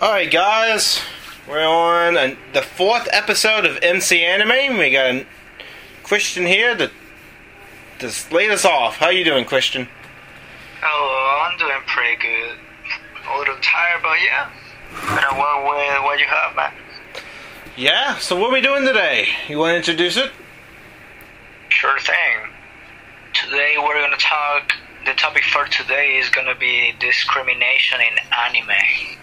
Alright, guys, we're on an, the fourth episode of MC Anime. We got a Christian here to just lead us off. How you doing, Christian? Oh, I'm doing pretty good. A little tired, but yeah. But what, what, what you have, man? Yeah, so what are we doing today? You want to introduce it? Sure thing. Today we're gonna talk. The topic for today is gonna be discrimination in anime,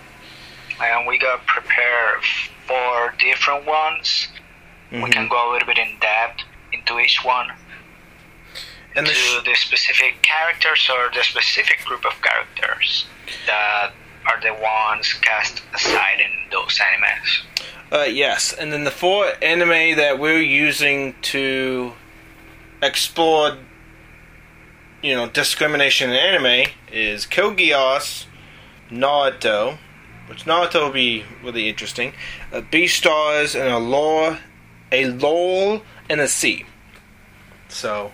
and we got prepared four different ones. We Mhm. can go a little bit in depth into each one, And the to sh- the specific characters or the specific group of characters that are the ones cast aside in those animes. Uh, yes, and then the four anime that we're using to explore, you know, discrimination in anime is Geass, Naruto, which Naruto will be really interesting, uh, stars and a law, a lol, and a C. So,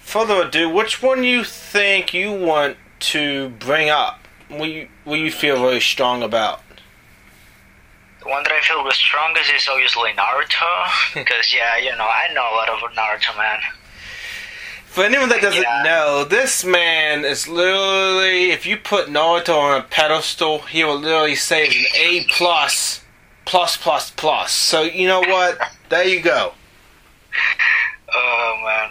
further ado, which one you think you want to bring up? Will you, you feel very strong about? The one that I feel the strongest is obviously Naruto, because yeah, you know, I know a lot of Naruto, man. For anyone that doesn't Yeah. know, this man is literally if you put Naruto on a pedestal, he will literally say an A plus plus plus plus. So you know what? There you go. Oh man.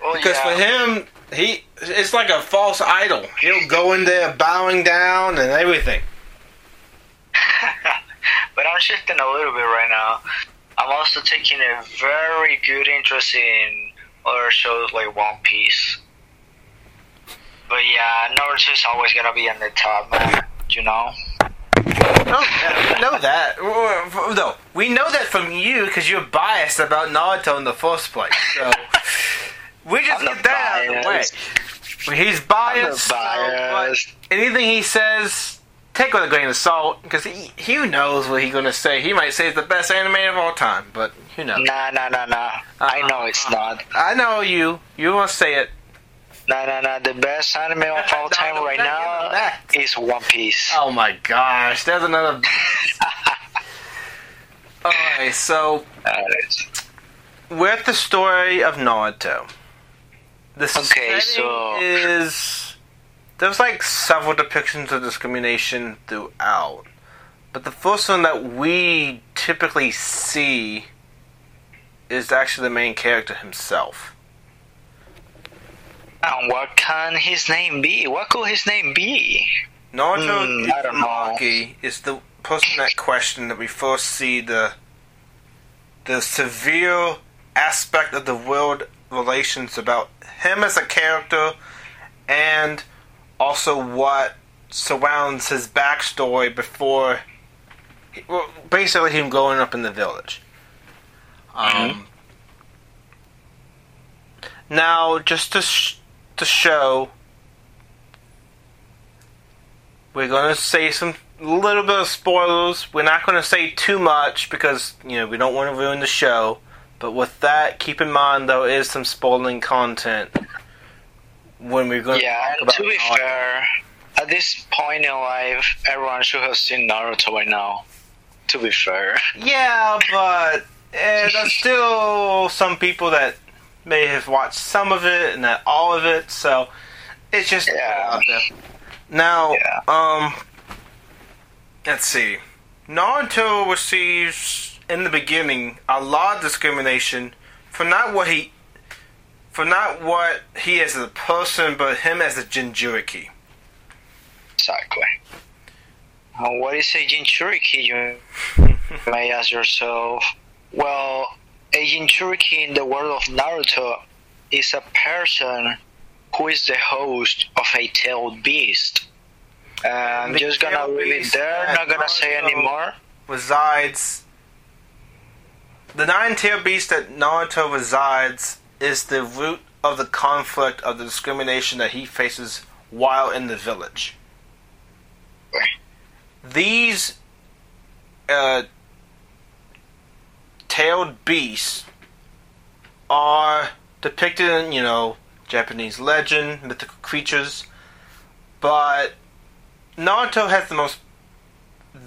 Well, Because yeah. for him, he it's like a false idol. He'll go in there bowing down and everything. but I'm shifting a little bit right now. I'm also taking a very good interest in other shows like One Piece. But yeah, Naruto is always gonna be in the top, man. You know. Oh, we know that. No, we know that from you because you're biased about Naruto in the first place. So we just get that out of the way. biased. He's biased. so, biased. but anything he says, take with a grain of salt because he, he knows what he's gonna say. He might say it's the best anime of all time, but who knows? Nah, nah, nah, nah. I uh-uh. know it's not. I know you. You won't say it. Nah, nah, nah. The best anime of all time right now is One Piece. Oh my gosh, there's another. Alright, so we're at the story of Naruto. The setting so- is there's like several depictions of discrimination throughout, but the first one that we typically see is actually the main character himself. And what can his name be? What could his name be? Naruto hmm, I. Uzumaki is the person that question that we first see the the severe aspect of the world relations about him as a character and also what surrounds his backstory before well, basically him growing up in the village. Um, Now, just to sh- to show we're gonna say some little bit of spoilers. We're not gonna say too much because you know we don't want to ruin the show. But with that, keep in mind though is some spoiling content when we're going Yeah, talk and about to be Naruto. fair, at this point in life, everyone should have seen Naruto by now. To be fair. Yeah, but eh, there's still some people that may have watched some of it and not all of it. So it's just Yeah. out there. Now, Yeah. um, let's see. Naruto receives in the beginning a lot of discrimination for not what he, for not what he is as a person, but him as a Jinchuriki. Exactly. Uh, what is a Jinchuriki, you may ask yourself? Well, a Jinchuriki in the world of Naruto is a person who is the host of a tailed beast. Uh, I'm just gonna leave it there, not gonna say anymore. resides. The nine tailed beast that Naruto resides is the root of the conflict of the discrimination that he faces while in the village. These uh, tailed beasts are depicted in, you know, Japanese legend, mythical creatures, but Naruto has the most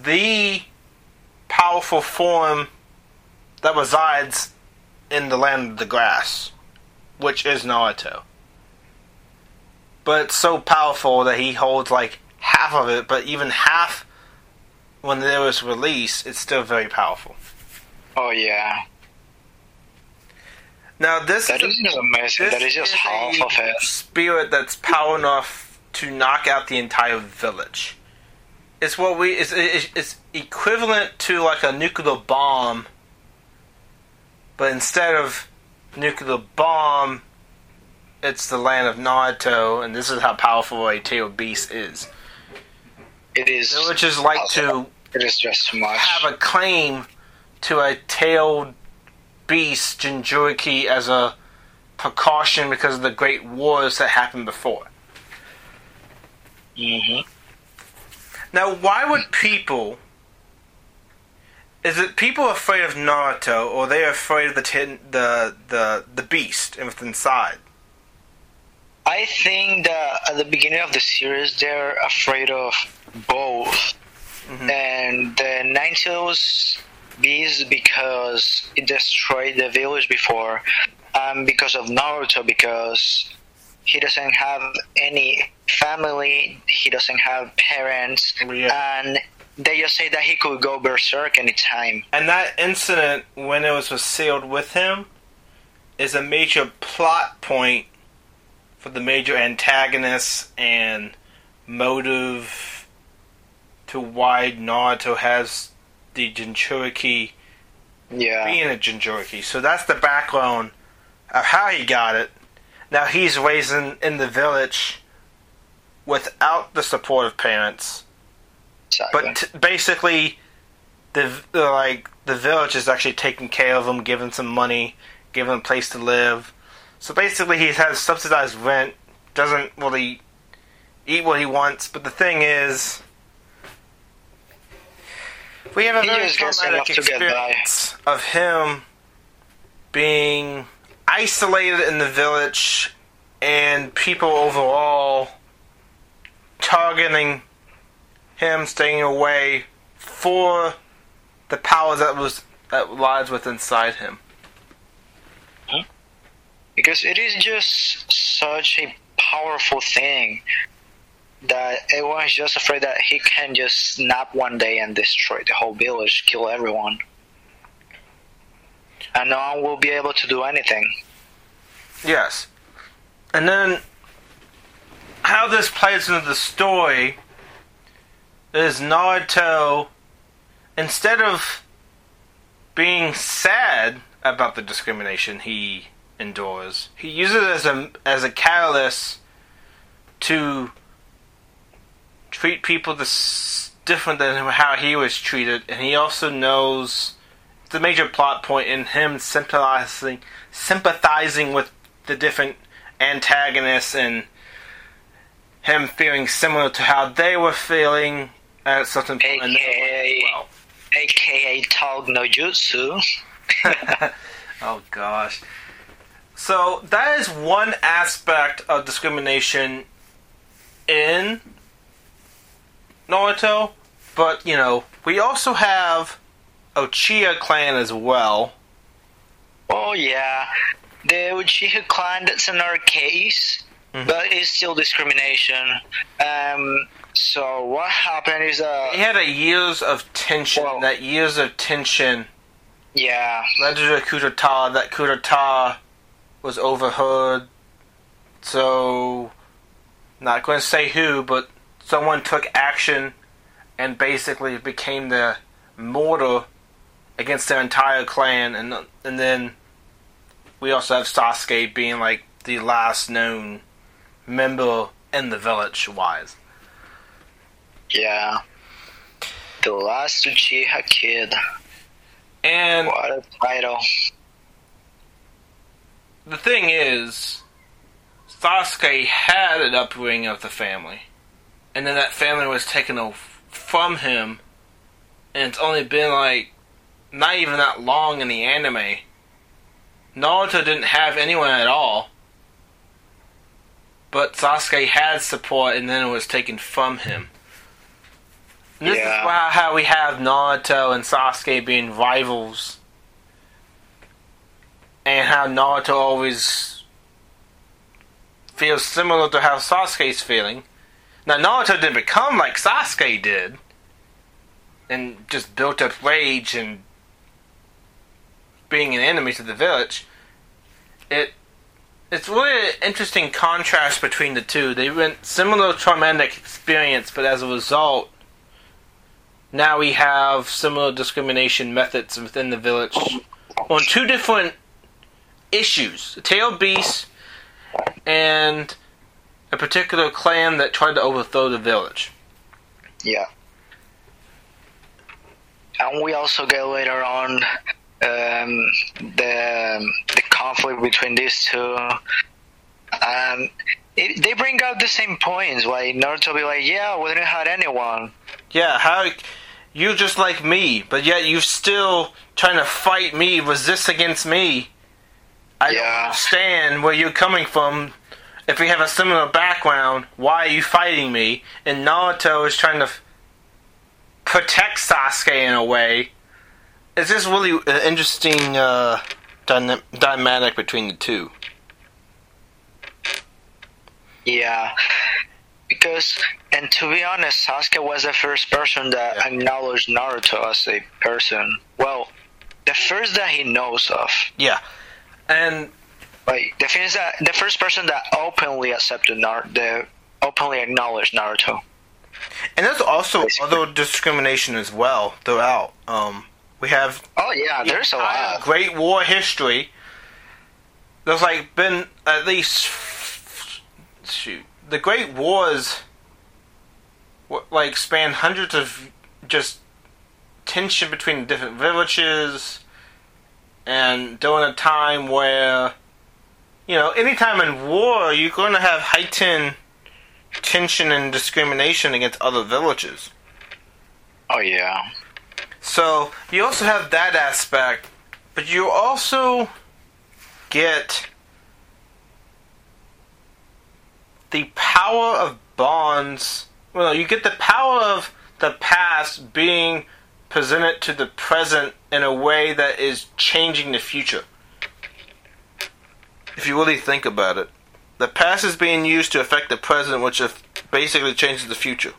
the powerful form that resides in the land of the grass, which is Naruto. But it's so powerful that he holds like half of it, but even half when there was release, it's still very powerful. Oh yeah. Now this That is, is amazing. this That is just is half a of it. spirit that's power enough to knock out the entire village. It's what we it's, it's, it's equivalent to like a nuclear bomb, but instead of nuclear bomb, it's the land of Naruto, and this is how powerful a tailed beast is. It is. Villages like to It is just too much. have a claim to a tailed beast Jinchuriki as a precaution because of the great wars that happened before. hmm Now, why would people? Is it people afraid of Naruto, or they are afraid of the tin, the the the beast inside? I think that at the beginning of the series, they're afraid of both. Mhm. And the Nine-Tails beast because it destroyed the village before, and because of Naruto because he doesn't have any family, he doesn't have parents, Yeah. and they just say that he could go berserk anytime. And that incident, when it was sealed with him, is a major plot point for the major antagonists and motive to why Naruto has the Jinchuriki Yeah. being a Jinchuriki. So that's the background of how he got it. Now he's raised in, in the village without the support of parents. But t- basically, the like the village is actually taking care of him, giving some money, giving him a place to live. So basically, he has subsidized rent, doesn't really eat what he wants. But the thing is, we have a He very traumatic enough to get by. experience of him being isolated in the village and people overall targeting him staying away for the power that was that lies within inside him. because it is just such a powerful thing that everyone's just afraid that he can just snap one day and destroy the whole village, kill everyone. And no one will be able to do anything. Yes. And then how this plays into the story is Naruto instead of being sad about the discrimination he endures, he uses it as a as a catalyst to treat people this different than how he was treated, and he also knows the major plot point in him sympathizing sympathizing with the different antagonists and him feeling similar to how they were feeling at certain point in their life as well. AKA Talk no Jutsu. oh gosh. So that is one aspect of discrimination in Naruto, but you know, we also have Uchiha clan as well. Oh yeah, the Uchiha clan. That's another case, Mhm. but it's still discrimination. Um. So what happened is They uh had a years of tension. Well- that years of tension yeah led to a coup d'etat. That coup d'etat was overheard. So, not going to say who, but someone took action and basically became the mortar against their entire clan. And and then we also have Sasuke being like the last known member in the village. Wise. Yeah. The last Uchiha kid. And What a title. the thing is, Sasuke had an upbringing of the family, and then that family was taken from him, and it's only been like not even that long in the anime. Naruto didn't have anyone at all, but Sasuke had support, and then it was taken from him. And this Yeah. is why, how we have Naruto and Sasuke being rivals. And how Naruto always feels similar to how Sasuke's feeling. Now, Naruto didn't become like Sasuke did. And just built up rage and being an enemy to the village. It it's really an interesting contrast between the two. They went similar traumatic experience, but as a result, now we have similar discrimination methods within the village on two different issues: the Tail Beast and a particular clan that tried to overthrow the village. Yeah. And we also get later on um, the the conflict between these two. Um, it, they bring up the same points. Like Naruto be like, "Yeah, we didn't have anyone." Yeah, how you just like me, but yet you still trying to fight me, resist against me. I don't understand where you're coming from. If we have a similar background, why are you fighting me? And Naruto is trying to f- protect Sasuke in a way. It's just really an interesting uh, dyna- dynamic between the two. Yeah. Because, and to be honest, Sasuke was the first person that Yeah. acknowledged Naruto as a person. Well, the first that he knows of. Yeah, and Like the thing is that the first person that openly accepted Nar- the openly acknowledged Naruto. and there's also Basically. other discrimination as well throughout. Um, we have Oh yeah, there's a lot. Great War history. There's like been at least shoot the Great Wars. Like span hundreds of just tension between different villages, and during a time where, you know, anytime in war you're going to have heightened tension and discrimination against other villages. Oh yeah. So you also have that aspect, but you also get the power of bonds. Well, you get the power of the past being presented to the present in a way that is changing the future. If you really think about it, the past is being used to affect the present, which basically changes the future.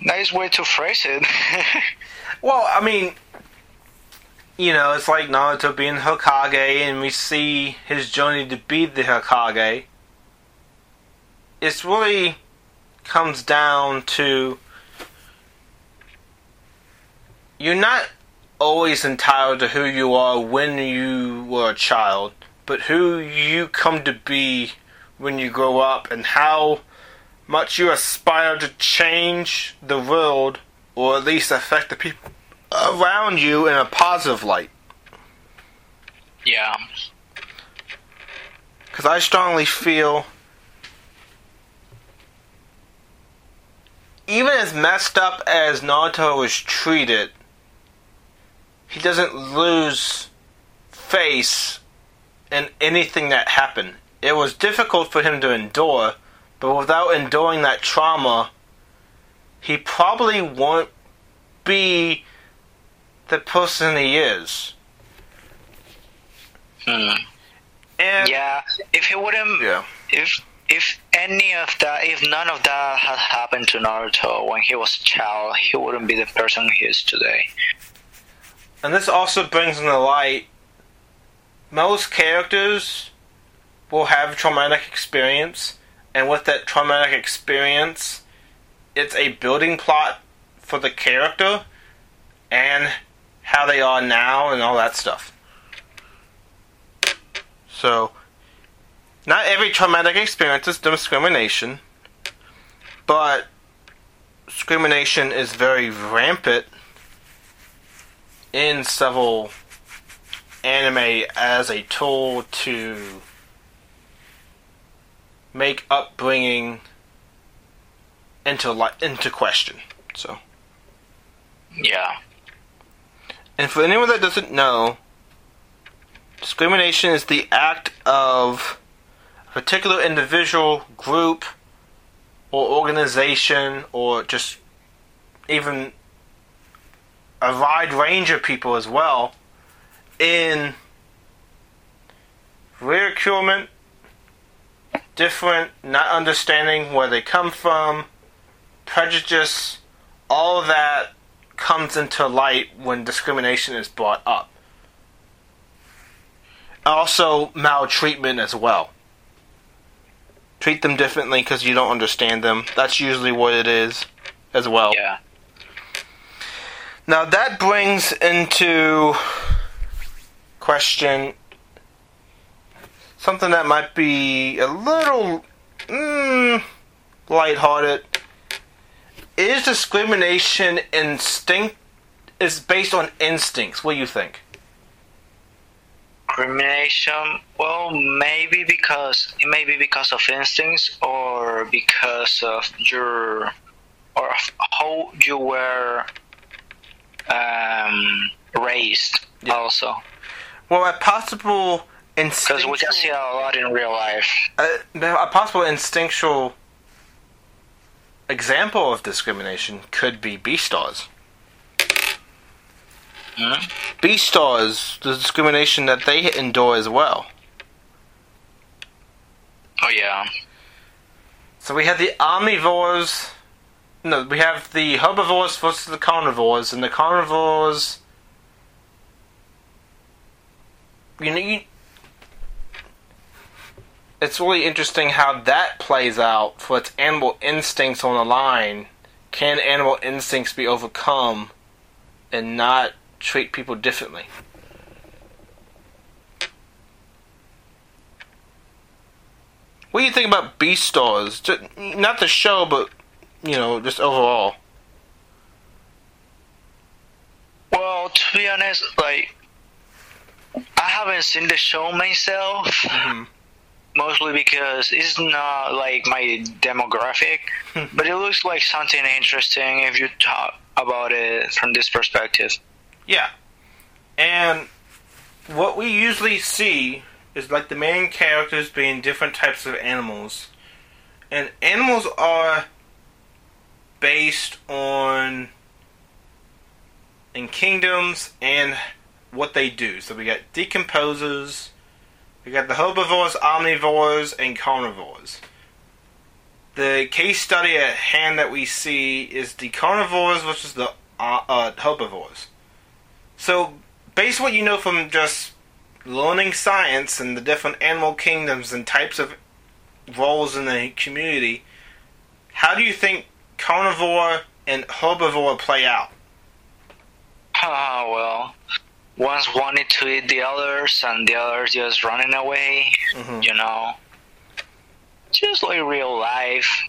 Nice way to phrase it. Well, I mean, you know, it's like Naruto being Hokage, and we see his journey to be the Hokage. It's really comes down to you're not always entitled to who you are when you were a child, but who you come to be when you grow up, and how much you aspire to change the world or at least affect the people around you in a positive light. yeah. Because I strongly feel, even as messed up as Naruto was treated, he doesn't lose face in anything that happened. It was difficult for him to endure, but without enduring that trauma, he probably won't be the person he is. Hmm. And Yeah. If he wouldn't yeah. if if any of that if none of that had happened to Naruto when he was a child, he wouldn't be the person he is today. And this also brings in the light most characters will have traumatic experience, and with that traumatic experience, it's a building plot for the character and how they are now and all that stuff. So, not every traumatic experience is discrimination, but discrimination is very rampant in several anime as a tool to make upbringing into li- into question. So, Yeah. and for anyone that doesn't know, discrimination is the act of particular individual, group, or organization, or just even a wide range of people as well in ridiculement, different, not understanding where they come from, prejudice, all that comes into light when discrimination is brought up. Also, maltreatment as well. Treat them differently because you don't understand them. That's usually what it is as well. Yeah. Now that brings into question something that might be a little mm, lighthearted. Is discrimination instinct is based on instincts? What do you think? Discrimination. Well, maybe because it may be because of instincts or because of your or of how you were um, raised. Yeah. Also, Well, a possible because we can see instinctual, a lot in real life. a, a possible instinctual example of discrimination could be B stars. Hmm? Beastars, the discrimination that they endure as well. Oh yeah. So we have the omnivores. No, we have the herbivores versus the carnivores, and the carnivores. You know, you, it's really interesting how that plays out for its animal instincts on the line. Can animal instincts be overcome and not treat people differently? What do you think about Beastars? Not the show, but you know, just overall. Well, to be honest, like I haven't seen the show myself. Mhm. Mostly because it's not like my demographic, but it looks like something interesting if you talk about it from this perspective. Yeah. And what we usually see is like the main characters being different types of animals. And animals are based on in kingdoms and what they do. So we got decomposers, we got the herbivores, omnivores, and carnivores. The case study at hand that we see is the carnivores versus the uh, uh, herbivores. So, based on what you know from just learning science and the different animal kingdoms and types of roles in the community, how do you think carnivore and herbivore play out? Ah, well, one's wanting to eat the others, and the others just running away. Mhm. You know, just like real life.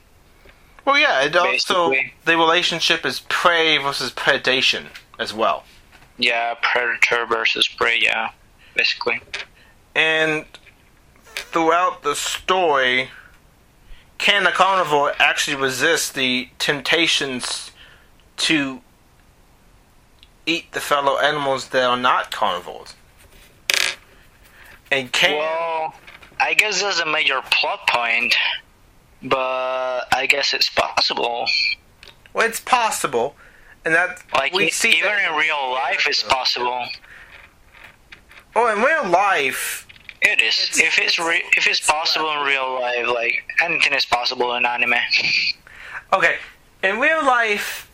Well, yeah, it also Basically. the relationship is prey versus predation as well. Yeah, predator versus prey. Yeah, basically. And throughout the story, can the carnivore actually resist the temptations to eat the fellow animals that are not carnivores? And can Well, I guess that's a major plot point, but I guess it's possible. well, it's possible, and that Like we see even that- in real life, it's possible. Oh, in real life, It is. It's- if it's re- if it's it's possible in real life, like anything is possible in anime. Okay, in real life,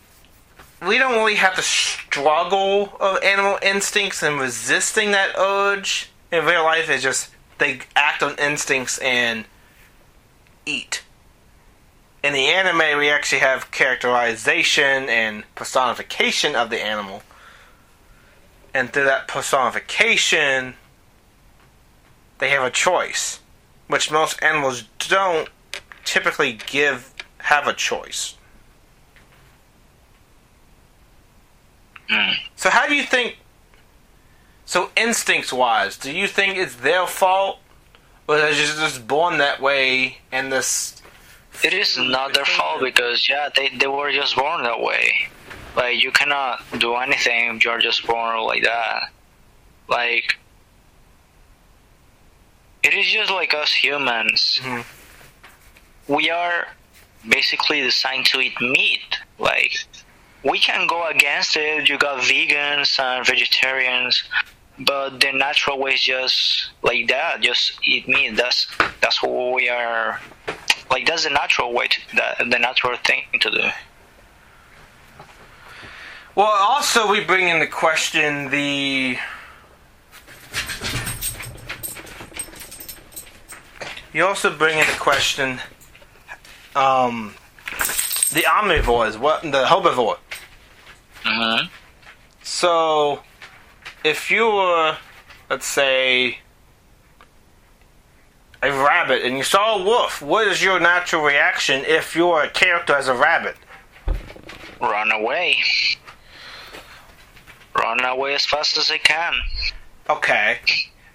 we don't really have the struggle of animal instincts and resisting that urge. In real life, it's just they act on instincts and eat. In the anime, we actually have characterization and personification of the animal. And through that personification, they have a choice, which most animals don't typically give have a choice. Mm. So how do you think so instincts wise, do you think it's their fault? Or they're just, just born that way and this It is not their fault because yeah, they they were just born that way. Like you cannot do anything if you're just born like that. Like it is just like us humans. Mhm. We are basically designed to eat meat. Like we can go against it. You got vegans and vegetarians, but the natural way is just like that. Just eat meat. That's that's what we are. Like that's the natural way. To, that the natural thing to do. Well, also we bring into question the you also bring into question um, the omnivores, what the herbivore. Mm-hmm. So, if you were, let's say, a rabbit and you saw a wolf, what is your natural reaction if you're a character as a rabbit? Run away. Run away as fast as I can. Okay.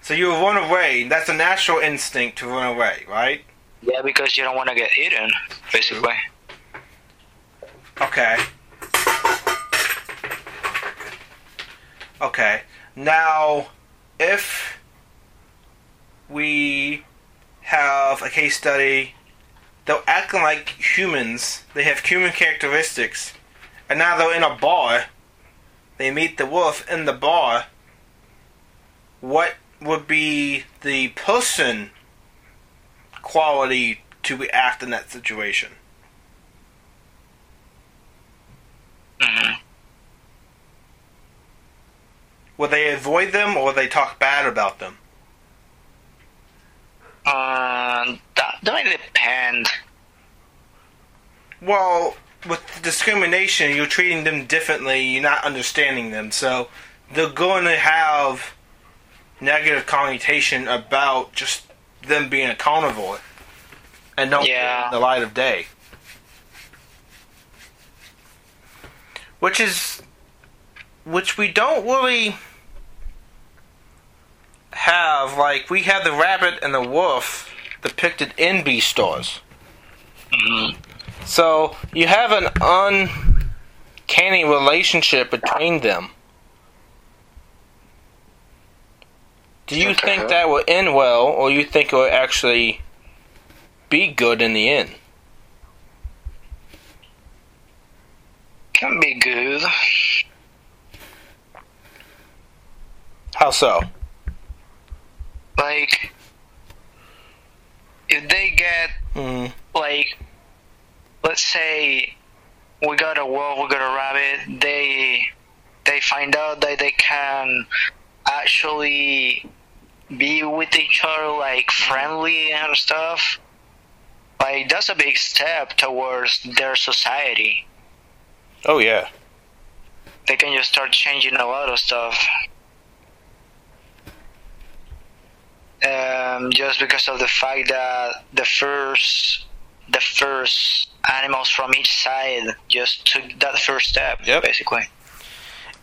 So you run away. That's a natural instinct to run away, right? Yeah, because you don't want to get eaten, basically. Okay. Okay. Now, if we have a case study, they're acting like humans, they have human characteristics, and now they're in a bar, they meet the wolf in the bar, what would be the person quality to act in that situation? hmm Will they avoid them or would they talk bad about them? Uh, that, that might depend. Well, with discrimination, you're treating them differently, you're not understanding them, so they're going to have negative connotation about just them being a carnivore and don't Yeah. in the light of day. Which is which we don't really have like we have the rabbit and the wolf depicted in Beastars. hmm So you have an uncanny relationship between them. Do you Okay. think that will end well, or you think it will actually be good in the end? Can be good. How so? Like, if they get Mm, like let's say we got a wolf, we got a rabbit, they they find out that they can actually be with each other like friendly and stuff. Like that's a big step towards their society. oh yeah. They can just start changing a lot of stuff. Um, just because of the fact that the first the first animals from each side just took that first step Yep. basically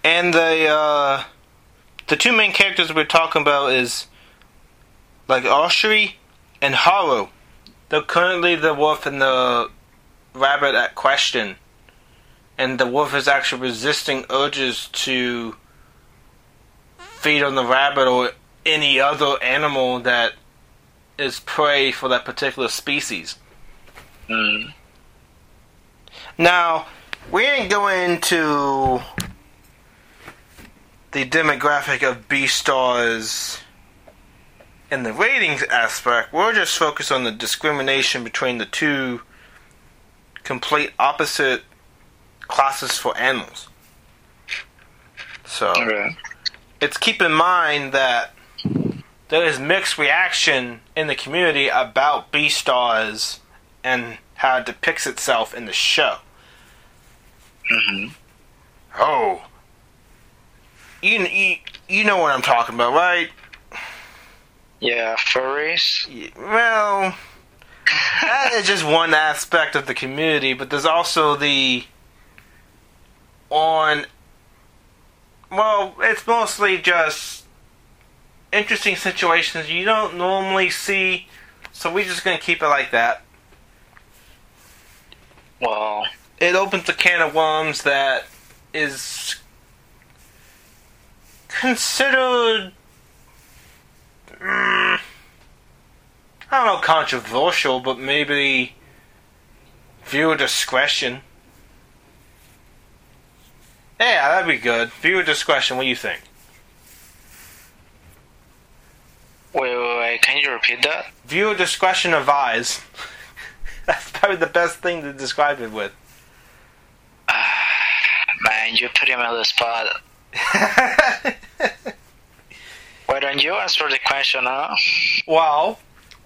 And the uh, the two main characters we're talking about is like Oshri and Haru. They're currently the wolf and the rabbit at question, and the wolf is actually resisting urges to feed on the rabbit or any other animal that is prey for that particular species. mm. Now, we ain't going to the demographic of Beastars in the ratings aspect. We're just focused on the discrimination between the two complete opposite classes for animals. So, okay. it's keep in mind that there is mixed reaction in the community about Beastars and how it depicts itself in the show. hmm Oh, you you, you know what I'm talking about, right? yeah furries Well, that is just one aspect of the community, but there's also the on. Well, it's mostly just interesting situations you don't normally see, so we're just gonna keep it like that. well it opens a can of worms that is considered mm, I don't know controversial, but maybe viewer discretion. Yeah, that'd be good. Viewer discretion. What do you think? Wait, wait, wait. Can you repeat that? Viewer discretion advised. That's probably the best thing to describe it with. Man, you're putting me on the spot. Why don't you answer the question, huh? well,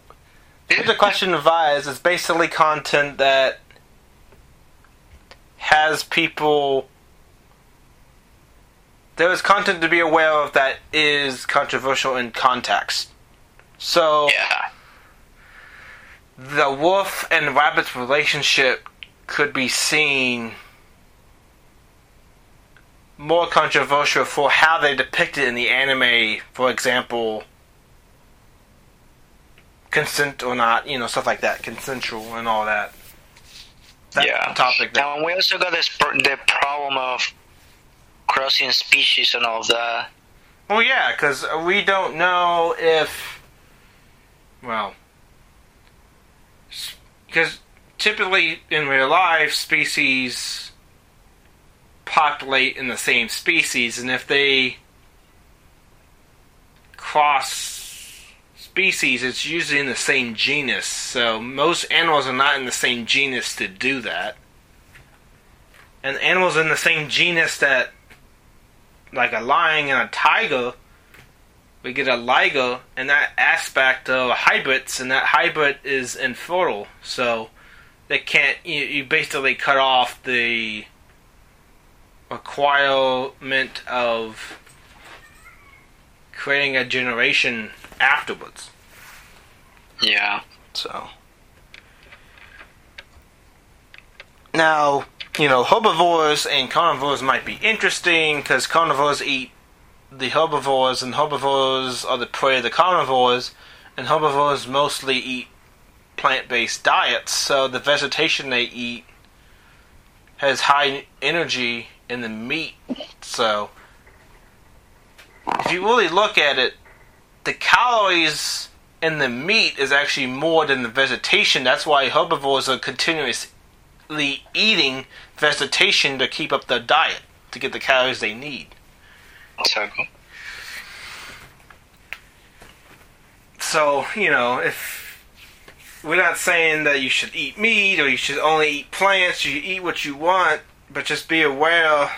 viewer discretion advised is basically content that has people. There is content to be aware of that is controversial in context. So Yeah. the wolf and rabbit's relationship could be seen more controversial for how they depict it in the anime, for example, consent or not, you know, stuff like that, consensual and all that. That's Yeah. topic that. And we also got this the problem of crossing species and all that. Well, yeah, because we don't know if. Well. Because typically in real life, species populate in the same species, and if they cross species, it's usually in the same genus. So most animals are not in the same genus to do that. And animals in the same genus that like a lion and a tiger, we get a liger, and that aspect of hybrids, and that hybrid is infertile, so they can't. You, you basically cut off the requirement of creating a generation afterwards. Yeah. So now, you know, herbivores and carnivores might be interesting because carnivores eat the herbivores, and herbivores are the prey of the carnivores, and herbivores mostly eat plant-based diets. So the vegetation they eat has high energy in the meat. So if you really look at it, the calories in the meat is actually more than the vegetation. That's why herbivores are continuously eating vegetation to keep up their diet to get the calories they need. Exactly. So, you know, if we're not saying that you should eat meat or you should only eat plants, you eat what you want, but just be aware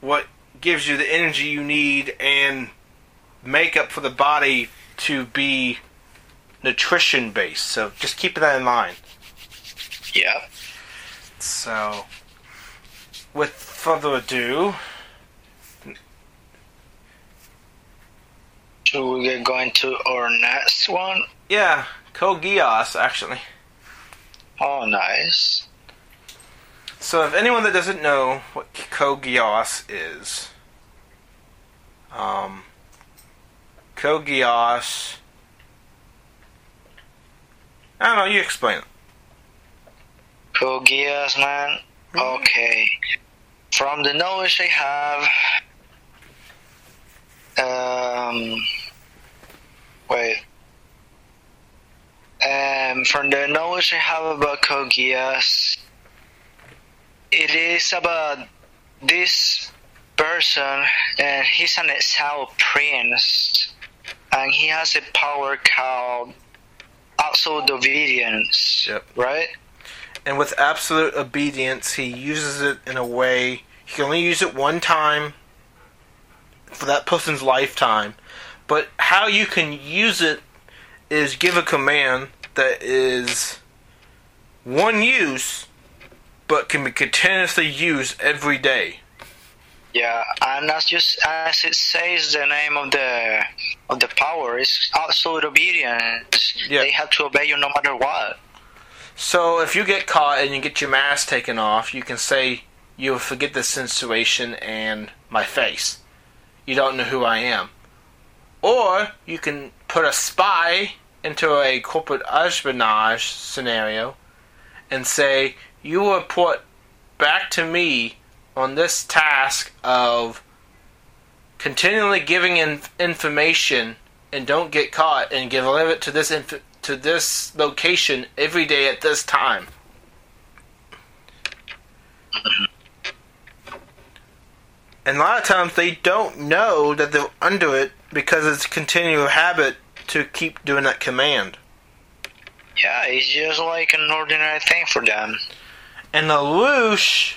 what gives you the energy you need and makeup for the body to be nutrition based. So just keep that in mind. Yeah. So, with further ado, Should we get going to our next one? yeah, Code Geass actually. Oh, nice. So, if anyone that doesn't know what Code Geass is, um, Code Geass. I don't know, you explain it. Code Geass, man. Okay. From the knowledge I have, um, wait. Um, from the knowledge I have about Code Geass, it is about this person, and he's an exiled prince, and he has a power called absolute obedience. Yep. Right? And with absolute obedience, he uses it in a way he can only use it one time for that person's lifetime. But how you can use it is give a command that is one use, but can be continuously used every day. Yeah, and as just as it says, the name of the of the power is absolute obedience. Yeah. They have to obey you no matter what. So if you get caught and you get your mask taken off, you can say you'll forget this situation and my face. You don't know who I am. Or you can put a spy into a corporate espionage scenario and say, you will report back to me on this task of continually giving in information and don't get caught and give it to this inf- to this location every day at this time. And a lot of times they don't know that they're under it because it's a continual habit to keep doing that command. Yeah, it's just like an ordinary thing for them. And the Lelouch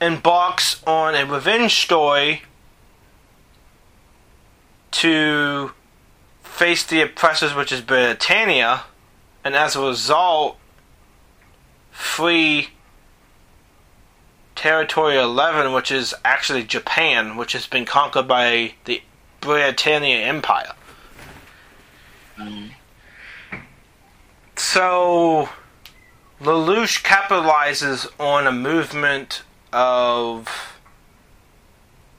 embarks on a revenge story to face the oppressors, which is Britannia, and as a result, free Territory 11, which is actually Japan, which has been conquered by the Britannia Empire. So, Lelouch capitalizes on a movement of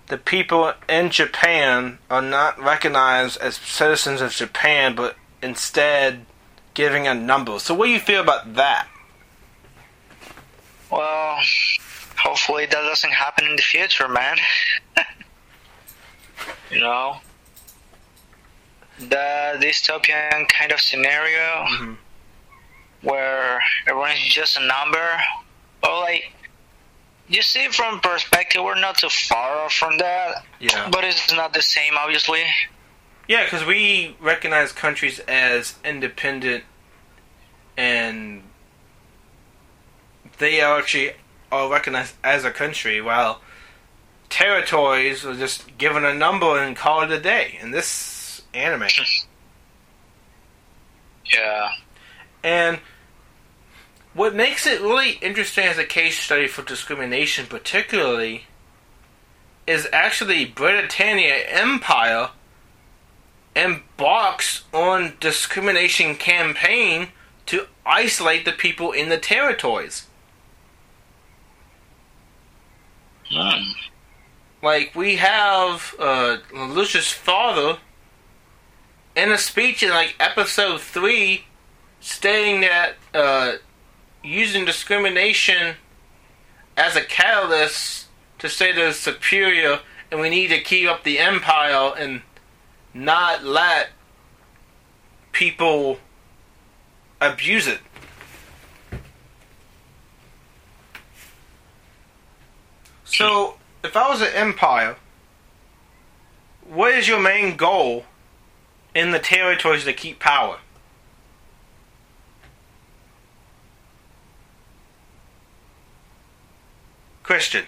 the people in Japan are not recognized as citizens of Japan, but instead giving a number. So, what do you feel about that? Well, hopefully that doesn't happen in the future, man. you know, the dystopian kind of scenario Mhm. where everyone is just a number. Well, like you see, from perspective, we're not too far off from that, Yeah. but it's not the same, obviously. Yeah, because we recognize countries as independent and they are actually are recognized as a country, while territories are just given a number and call it a day in this anime. Yeah. And what makes it really interesting as a case study for discrimination, particularly, is actually Britannia Empire embarks on discrimination campaign to isolate the people in the territories. Mm. Like we have uh, Lelouch's father in a speech in like episode three, stating that uh, using discrimination as a catalyst to say they're superior, and we need to keep up the empire and not let people abuse it. So, if I was an empire, what is your main goal in the territories to keep power? Christian.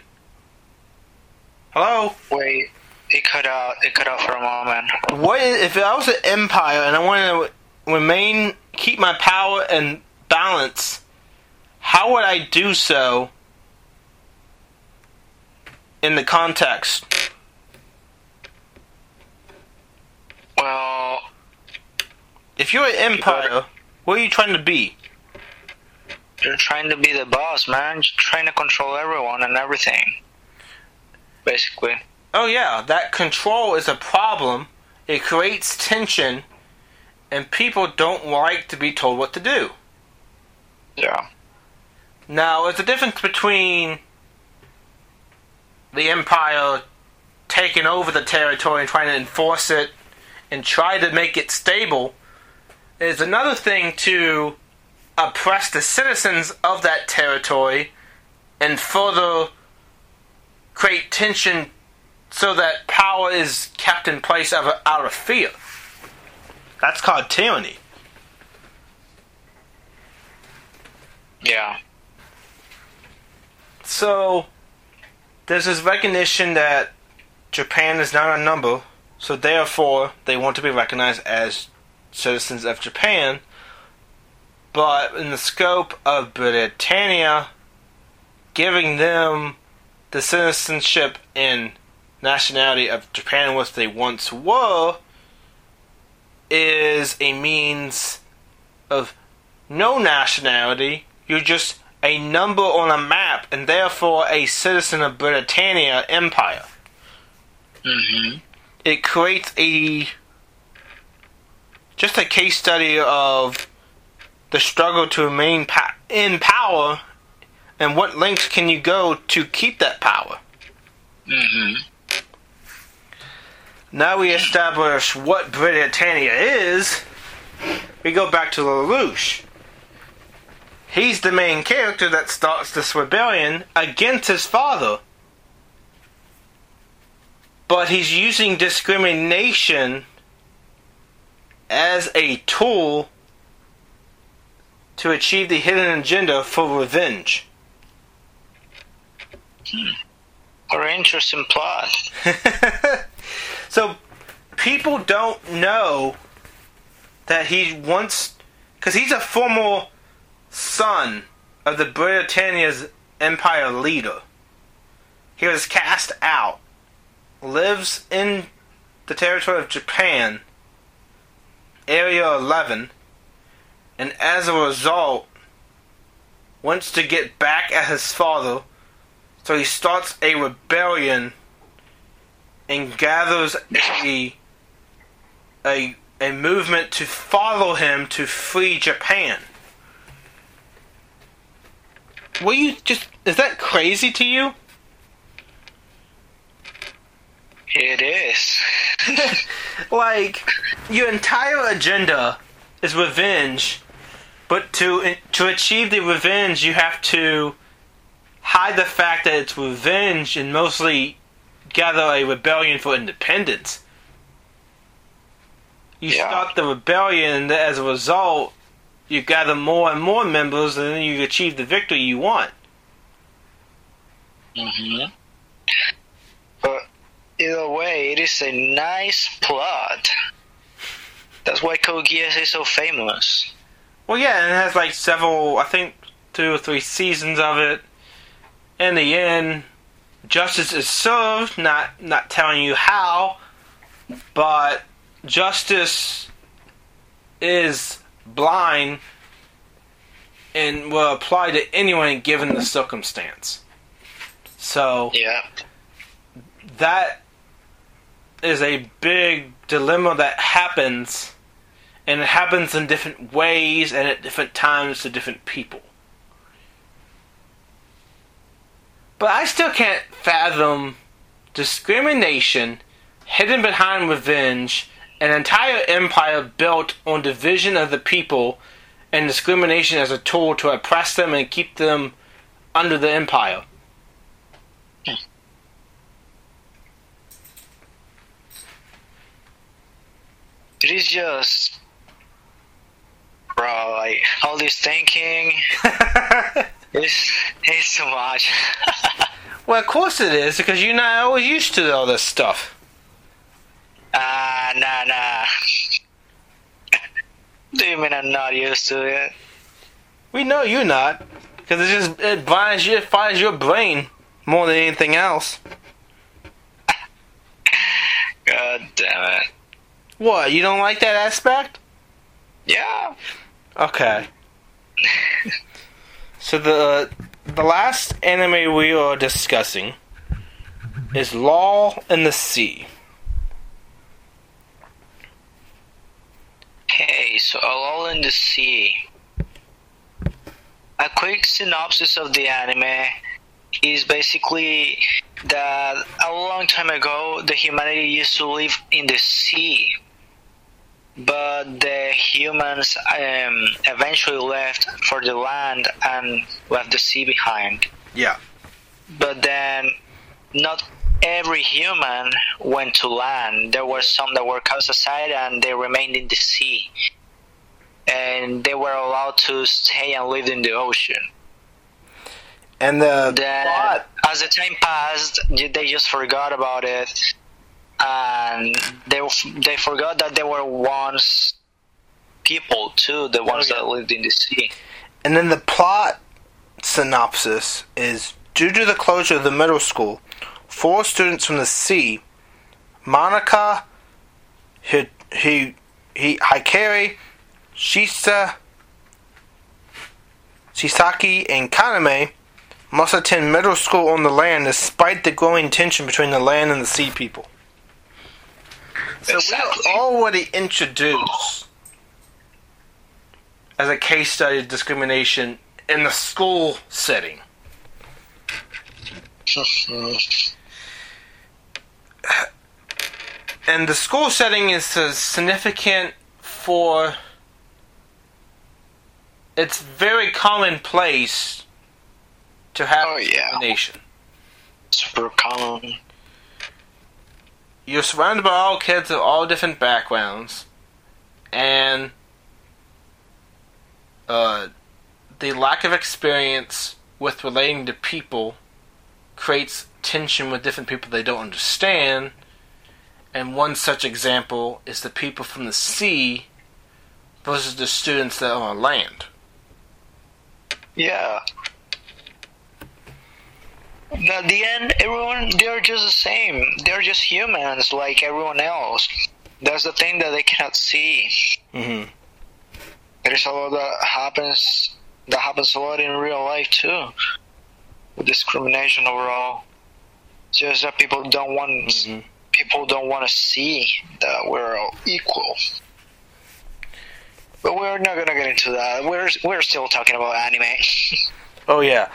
Hello? Wait, it cut out. It cut out for a moment. What is, if I was an empire and I wanted to remain, keep my power and balance? How would I do so in the context? Well, If you're an empire, what are you trying to be? You're trying to be the boss, man. You're trying to control everyone and everything. Basically. Oh yeah, that control is a problem. It creates tension, and people don't like to be told what to do. Yeah. Now, there's a difference between the Empire taking over the territory and trying to enforce it and try to make it stable. There's another thing to oppress the citizens of that territory and further create tension so that power is kept in place out of, out of fear. That's called tyranny. Yeah. So there's this recognition that Japan is not a number, so therefore they want to be recognized as citizens of Japan. But in the scope of Britannia, giving them the citizenship and nationality of Japan, which they once were, is a means of no nationality. You're just a number on a map and therefore a citizen of Britannia Empire. Mm-hmm. It creates a just a case study of the struggle to remain pa- in power and what lengths can you go to keep that power. Mm-hmm. Now we establish what Britannia is. We go back to Lelouch. He's the main character that starts this rebellion against his father. but he's using discrimination as a tool to achieve the hidden agenda for revenge. Hmm. Or interesting plot. so people don't know that he wants because he's a former son of the Britannia's empire leader. He was cast out, lives in the territory of Japan, Area 11, and as a result, wants to get back at his father, so he starts a rebellion and gathers a a a movement to follow him to free Japan. Were you just is that crazy to you? It is. like your entire agenda is revenge, but to to achieve the revenge, you have to hide the fact that it's revenge and mostly gather a rebellion for independence. You Yeah. start the rebellion, and as a result, you gather more and more members, and then you achieve the victory you want. hmm But either way, it is a nice plot. That's why Code Geass is so famous. Well, yeah, and it has like several, I think, two or three seasons of it. In the end, justice is served. Not not telling you how, but justice is blind and will apply to anyone given the circumstance. So Yeah. that is a big dilemma that happens and it happens in different ways and at different times to different people but i still can't fathom discrimination hidden behind revenge an entire empire built on division of the people and discrimination as a tool to oppress them and keep them under the empire It is just. Bro, like, all this thinking is, is too much. Well, of course it is, because you're not always used to all this stuff. Ah, nah, nah. Do you mean I'm not used to it? We know you're not, because it just it binds you, it fires your brain more than anything else. God damn it. What? You don't like that aspect? Yeah. Okay. so the uh, the last anime we are discussing is Lull in the Sea. Hey, so Lull in the Sea. A quick synopsis of the anime is basically that a long time ago the humanity used to live in the sea. But the humans um, eventually left for the land and left the sea behind. Yeah. But then, not every human went to land. There were some that were cast aside and they remained in the sea. And they were allowed to stay and live in the ocean. And the Then, plot as the time passed, they just forgot about it. And they, they forgot that they were once people too, the ones oh, yeah. that lived in the sea. And then the plot synopsis is due to the closure of the middle school, four students from the sea, Manaka, Hi, Hi, Hi, Hikari, Shisa, Chisaki, and Kaname, must attend middle school on the land despite the growing tension between the land and the sea people. So Exactly. we already introduced as a case study of discrimination in the school setting. And the school setting is significant for it's very commonplace to have Oh, yeah. discrimination. Super common. You're surrounded by all kids of all different backgrounds, and uh, the lack of experience with relating to people creates tension with different people they don't understand. And one such example is the people from the sea versus the students that are on land. Yeah. At the end, everyone, they're just the same. They're just humans like everyone else. That's the thing that they cannot see. Mm-hmm. There's a lot that happens that happens a lot in real life too. With discrimination overall. Just that people don't want Mhm. people don't want to see that we're all equal. But we're not gonna get into that. We're we're still talking about anime. Oh yeah.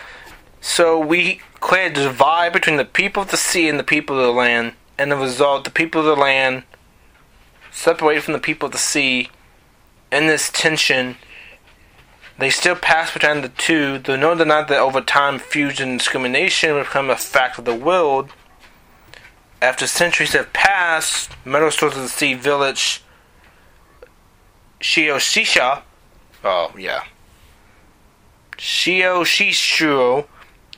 So we created a divide between the people of the sea and the people of the land, and the result, the people of the land separated from the people of the sea. In this tension, they still pass between the two, though no deny that over time fusion and discrimination become a fact of the world. After centuries have passed, metal stores of the sea village Shioshishio, oh yeah, Shio Shishuro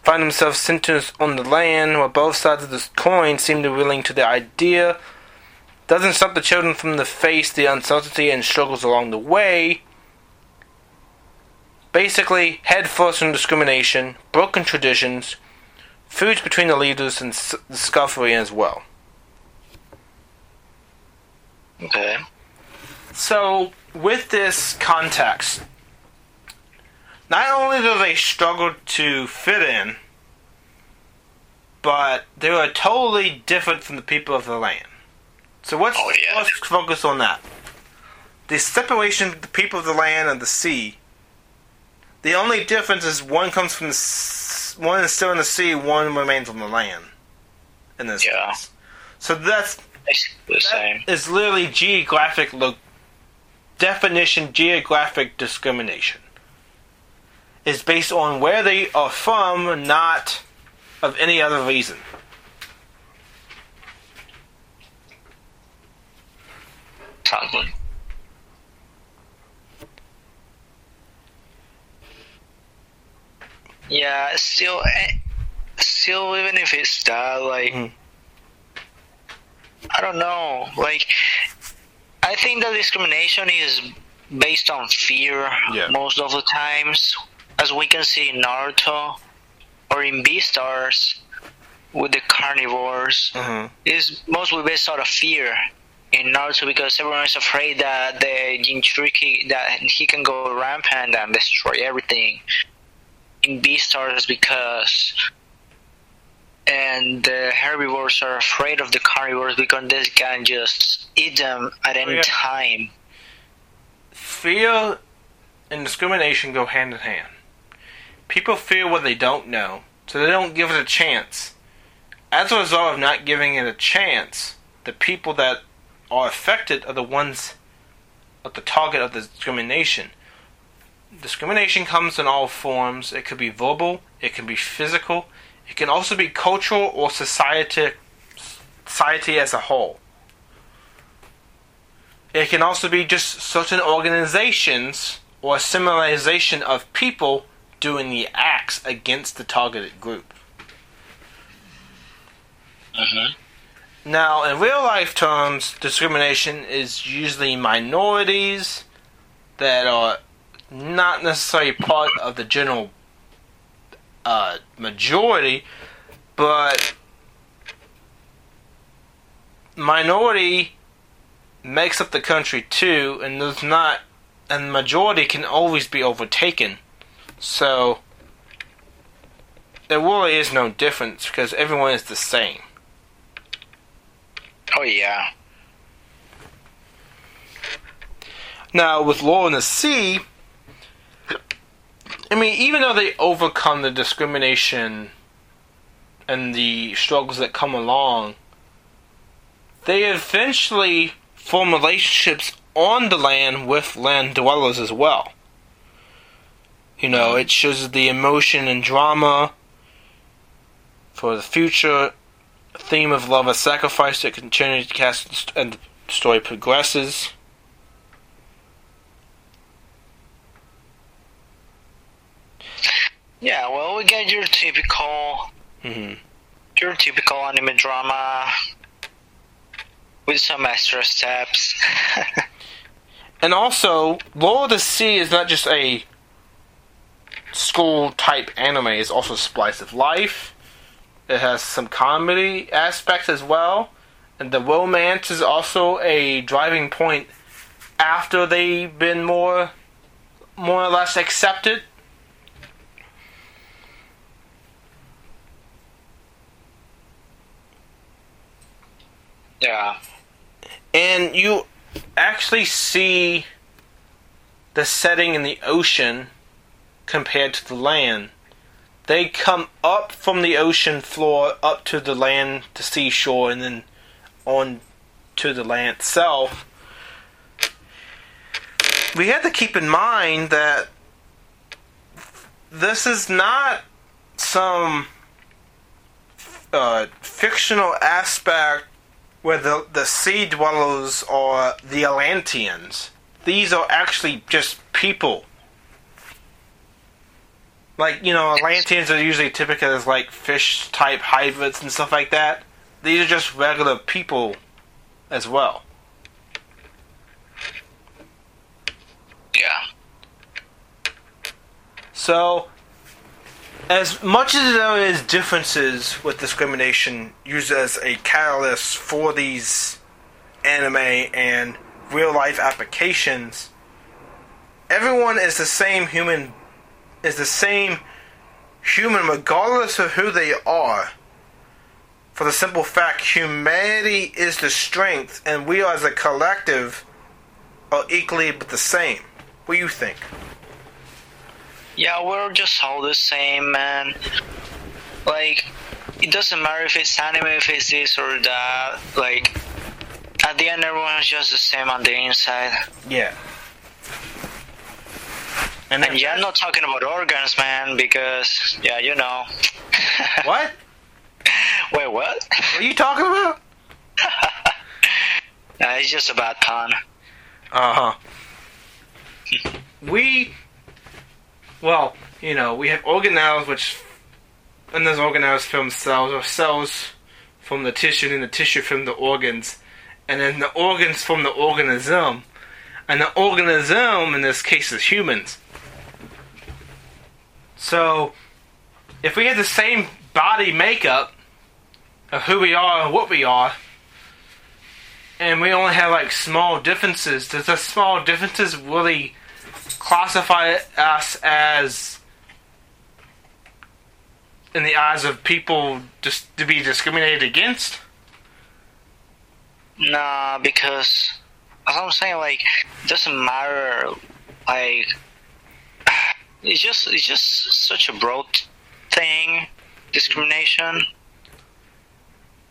find themselves sentenced on the land where both sides of the coin seem to be willing to the idea. Doesn't stop the children from the face the uncertainty and struggles along the way. Basically, head first in discrimination, broken traditions, feuds between the leaders, and s- discovery as well. Okay. So, with this context, not only do they struggle to fit in, but they are totally different from the people of the land. So let's, Oh, yeah. let's focus on that. The separation of the people of the land and the sea. The only difference is one comes from the one is still in the sea, one remains on the land. In this Yeah. case, so that's Basically the same. that is literally geographic lo- definition geographic discrimination. Is based on where they are from, not of any other reason. Exactly. Yeah, still, eh, still, even if it's that, like, Mhm. I don't know, like, I think that discrimination is based on fear Yeah. most of the times, as we can see in Naruto or in Beastars with the carnivores Mm-hmm. is mostly based out of fear in Naruto because everyone is afraid that the Jinchuriki that he can go rampant and destroy everything. In Beastars because and the herbivores are afraid of the carnivores because they can just eat them at any yeah. time. Fear and discrimination go hand in hand. People fear what they don't know, so they don't give it a chance. As a result of not giving it a chance, the people that are affected are the ones at the target of the discrimination. Discrimination comes in all forms. It could be verbal, it can be physical, it can also be cultural or society society as a whole. It can also be just certain organizations or a similarization of people doing the acts against the targeted group. Mm-hmm. Now, in real life terms, discrimination is usually minorities that are not necessarily part of the general uh, majority, but minority makes up the country too, and there's not, and majority can always be overtaken. So there really is no difference because everyone is the same. Oh yeah. Now, with Lull in the Sea, I mean, even though they overcome the discrimination and the struggles that come along, they eventually form relationships on the land with land dwellers as well. You know, it shows the emotion and drama for the future theme of love as sacrifice that continues to cast and the story progresses. Yeah, well, we get your typical, hmm your typical anime drama with some extra steps. And also, Lord of the Sea is not just a school type anime, is also a slice of life. It has some comedy aspects as well. And the romance is also a driving point after they've been more more or less accepted. yeah, And you actually see the setting in the ocean compared to the land. They come up from the ocean floor up to the land, the seashore, and then on to the land itself. We have to keep in mind that this is not some uh, fictional aspect where the, the sea dwellers are the Atlanteans. These are actually just people. Like, you know, Atlanteans are usually typical as like fish type hybrids and stuff like that. These are just regular people as well. yeah, So, as much as there is differences with discrimination used as a catalyst for these anime and real life applications, everyone is the same human is the same human regardless of who they are. For the simple fact humanity is the strength and we as a collective are equally but the same. What do you think? yeah. We're just all the same, man. Like, it doesn't matter if it's anime, if it's this or that. Like, at the end, everyone's just the same on the inside. Yeah. And, And yeah, I'm not talking about organs, man, because yeah, you know. What? Wait, what? What are you talking about? Nah, it's just a bad pun. Uh huh. we, well, you know, we have organelles, which, and those organelles from cells, or cells from the tissue, and the tissue from the organs, and then the organs from the organism, and the organism in this case is humans. So, if we had the same body makeup of who we are and what we are, and we only have like small differences, does the small differences really classify us as, in the eyes of people, just to be discriminated against? Nah, because as I'm saying, like, it doesn't matter. Like, it's just it's just such a broad thing. Discrimination.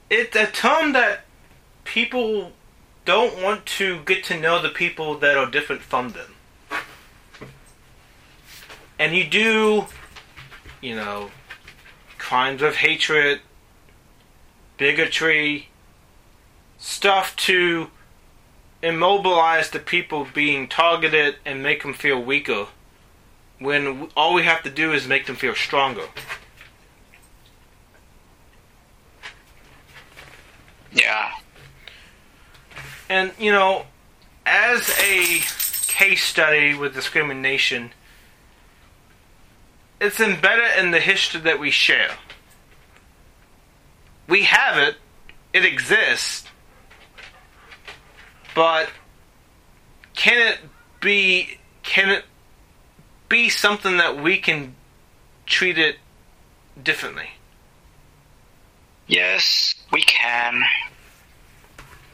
It's a term that people don't want to get to know the people that are different from them. And you do, you know, crimes of hatred, bigotry, stuff to immobilize the people being targeted and make them feel weaker when all we have to do is make them feel stronger. Yeah. And, you know, as a case study with discrimination, it's embedded in the history that we share. We have it, it exists, but can it be can it be something that we can treat it differently? Yes, we can.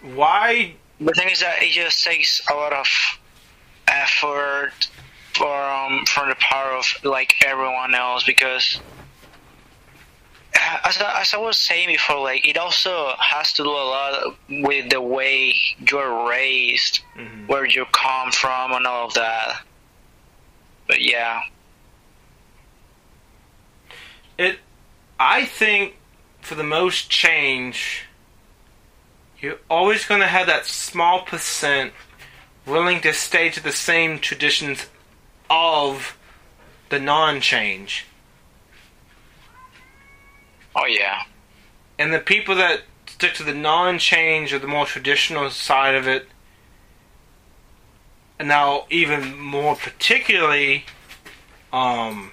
Why The thing is that it just takes a lot of effort from from the part of like everyone else because as I, as I was saying before, like it also has to do a lot with the way you're raised, Mhm. where you come from, and all of that. But yeah, it I think for the most change, you're always going to have that small percent willing to stay to the same traditions of the non change. Oh yeah. And the people that stick to the non change or the more traditional side of it, and now even more particularly, um,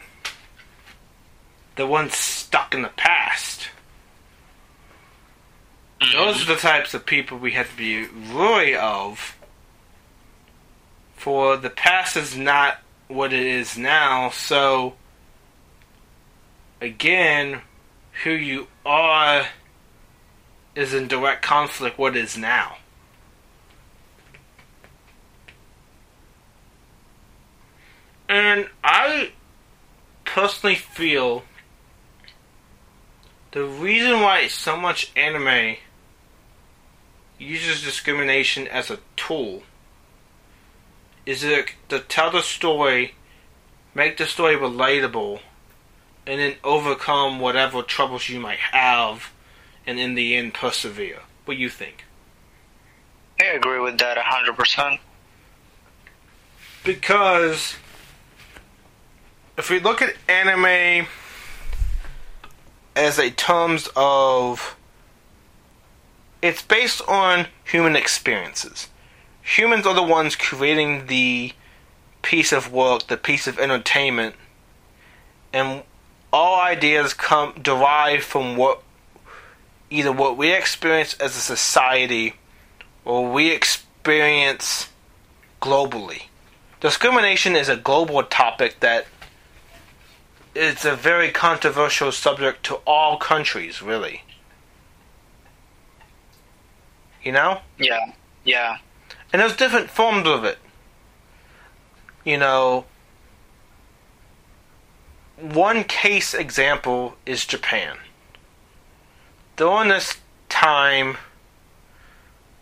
the ones stuck in the past. Those are the types of people we have to be wary of. For the past is not what it is now, so again, who you are is in direct conflict what is now. And I personally feel the reason why so much anime uses discrimination as a tool is it to tell the story, make the story relatable, and then overcome whatever troubles you might have, and in the end persevere. What do you think? I agree with that hundred percent. Because if we look at anime as a terms of it's based on human experiences. Humans are the ones creating the piece of work, the piece of entertainment, and all ideas come derive from what either what we experience as a society or we experience globally. Discrimination is a global topic that is a very controversial subject to all countries, really. You know? Yeah. Yeah. And there's different forms of it. You know, one case example is Japan. During this time,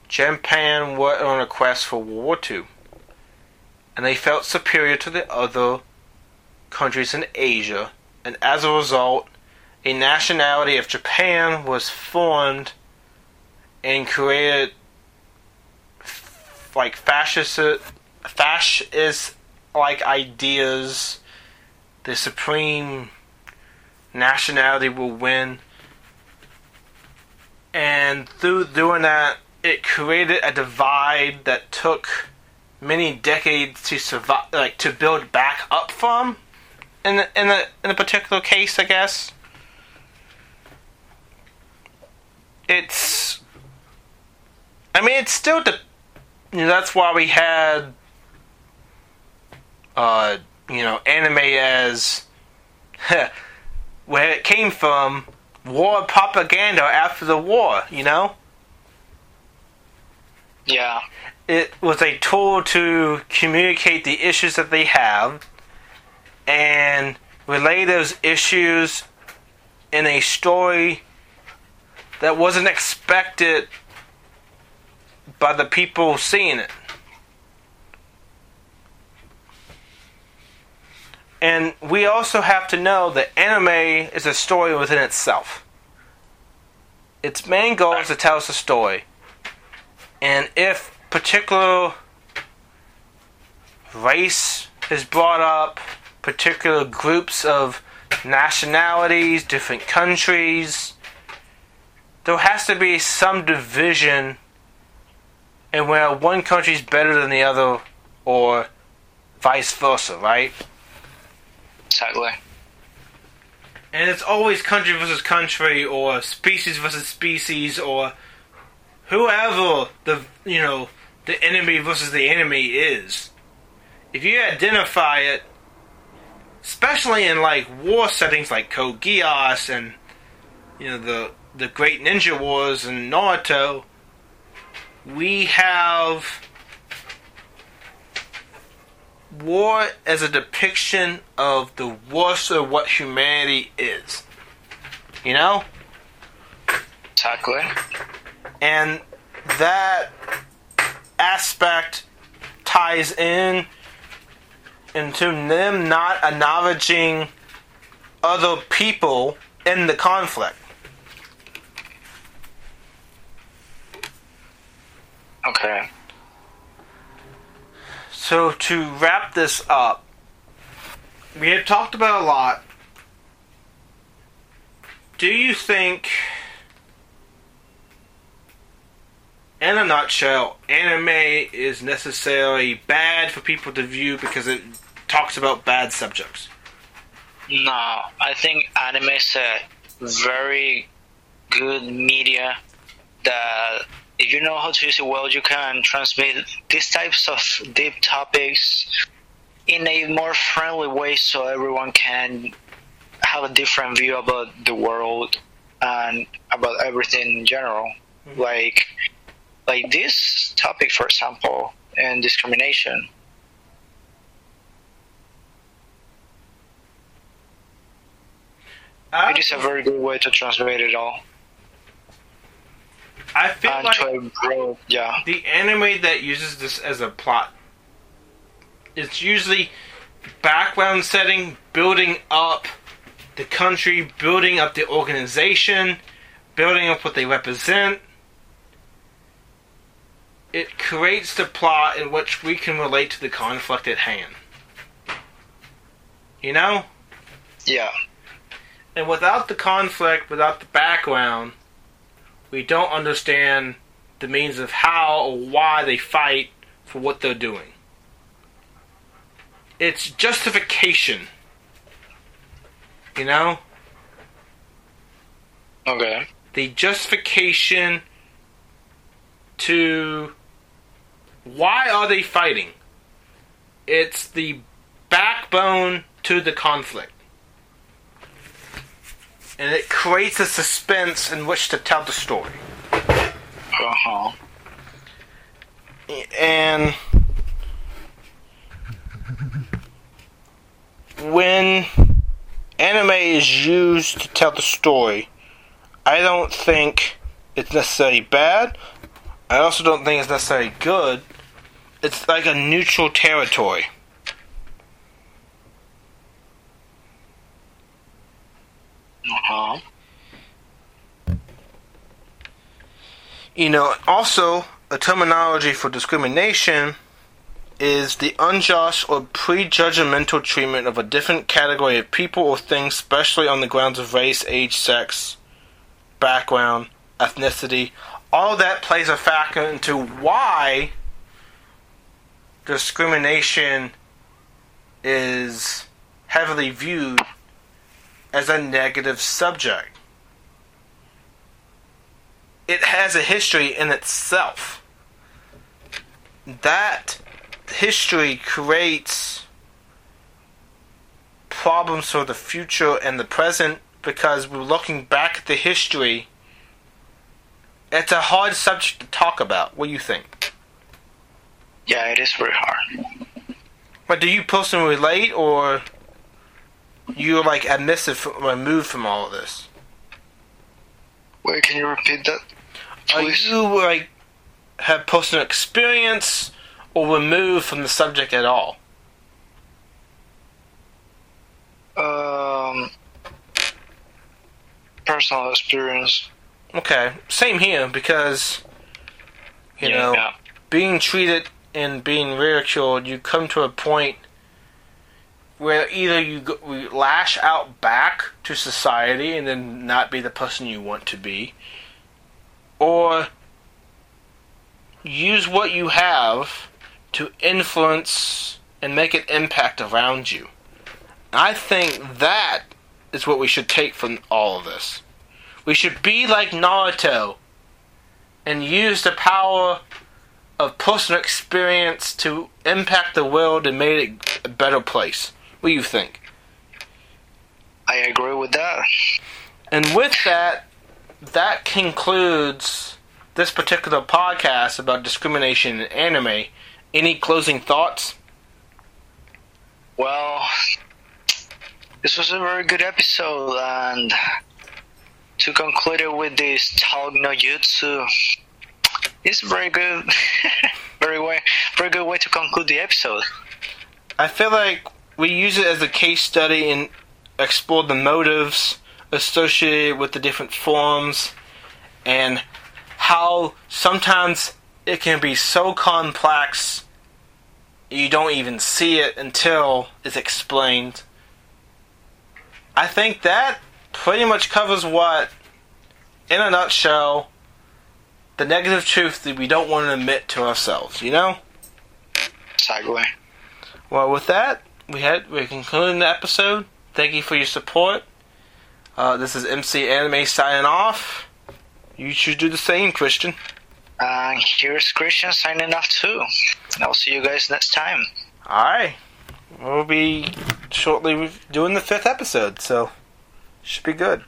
Japan were on a quest for World War II, and they felt superior to the other countries in Asia, and as a result, a nationality of Japan was formed and created like fascist fascist like ideas. The supreme nationality will win. And through doing that it created a divide that took many decades to survive like to build back up from in a, in a in a particular case I guess it's I mean it's still the you know, that's why we had uh, you know anime as where it came from war propaganda after the war you know Yeah. it was a tool to communicate the issues that they have and relay those issues in a story that wasn't expected by the people seeing it. And we also have to know that anime is a story within itself. Its main goal is to tell us a story. And if particular race is brought up, particular groups of nationalities, different countries, there has to be some division in where one country is better than the other or vice versa, right? Exactly. And it's always country versus country or species versus species or whoever the you know the enemy versus the enemy is. If you identify it, especially in like war settings like Code Geass and you know the the Great Ninja Wars and Naruto, we have war as a depiction of the worst of what humanity is. You know? Exactly. And that aspect ties in into them not acknowledging other people in the conflict. Okay. So to wrap this up, we have talked about a lot. Do you think, in a nutshell, anime is necessarily bad for people to view because it talks about bad subjects? No, I think anime is a very good media that if you know how to use it well, you can transmit these types of deep topics in a more friendly way so everyone can have a different view about the world and about everything in general. Mm-hmm. Like like this topic for example, and discrimination. I, It is a very good way to transmit it all. I feel And like broad yeah. the anime that uses this as a plot it's usually background setting building up the country building up the organization building up what they represent it creates the plot in which we can relate to the conflict at hand you know Yeah. And without the conflict without the background we don't understand the means of how or why they fight for what they're doing. It's justification. You know? Okay. The justification to why are they fighting? It's the backbone to the conflict. And it creates a suspense in which to tell the story. Uh-huh. and when anime is used to tell the story, I don't think it's necessarily bad. I also don't think it's necessarily good. It's like a neutral territory. You know, also, a terminology for discrimination is the unjust or prejudgmental treatment of a different category of people or things, especially on the grounds of race, age, sex, background, ethnicity. All that plays a factor into why discrimination is heavily viewed as a negative subject it has a history in itself. That history creates problems for the future and the present because we're looking back at the history. It's a hard subject to talk about. What do you think? Yeah, it is very hard. But do you personally relate, or you're like admissive, removed from all of this? Wait, can you repeat that? Are you like have personal experience or removed from the subject at all? Um, personal experience. Okay, same here because you yeah, know yeah. being treated and being ridiculed, you come to a point where either you go, you lash out back to society and then not be the person you want to be, or use what you have to influence and make an impact around you. I think that is what we should take from all of this. We should be like Naruto and use the power of personal experience to impact the world and make it a better place. What do you think? I agree with that. And with that, that concludes this particular podcast about discrimination in anime. Any closing thoughts? Well, this was a very good episode, and to conclude it with this Talk no Jutsu, it's very good, very way, very good way to conclude the episode. I feel like we use it as a case study and explore the motives associated with the different forms and how sometimes it can be so complex you don't even see it until it's explained. I think that pretty much covers what, in a nutshell, the negative truth that we don't want to admit to ourselves, you know? Exactly. Well, with that, we had we're concluding the episode. Thank you for your support. Uh, this is MC Anime signing off. You should do the same, Christian. And here's Christian signing off too. I'll see you guys next time. Alright. We'll be shortly doing the fifth episode, so should be good.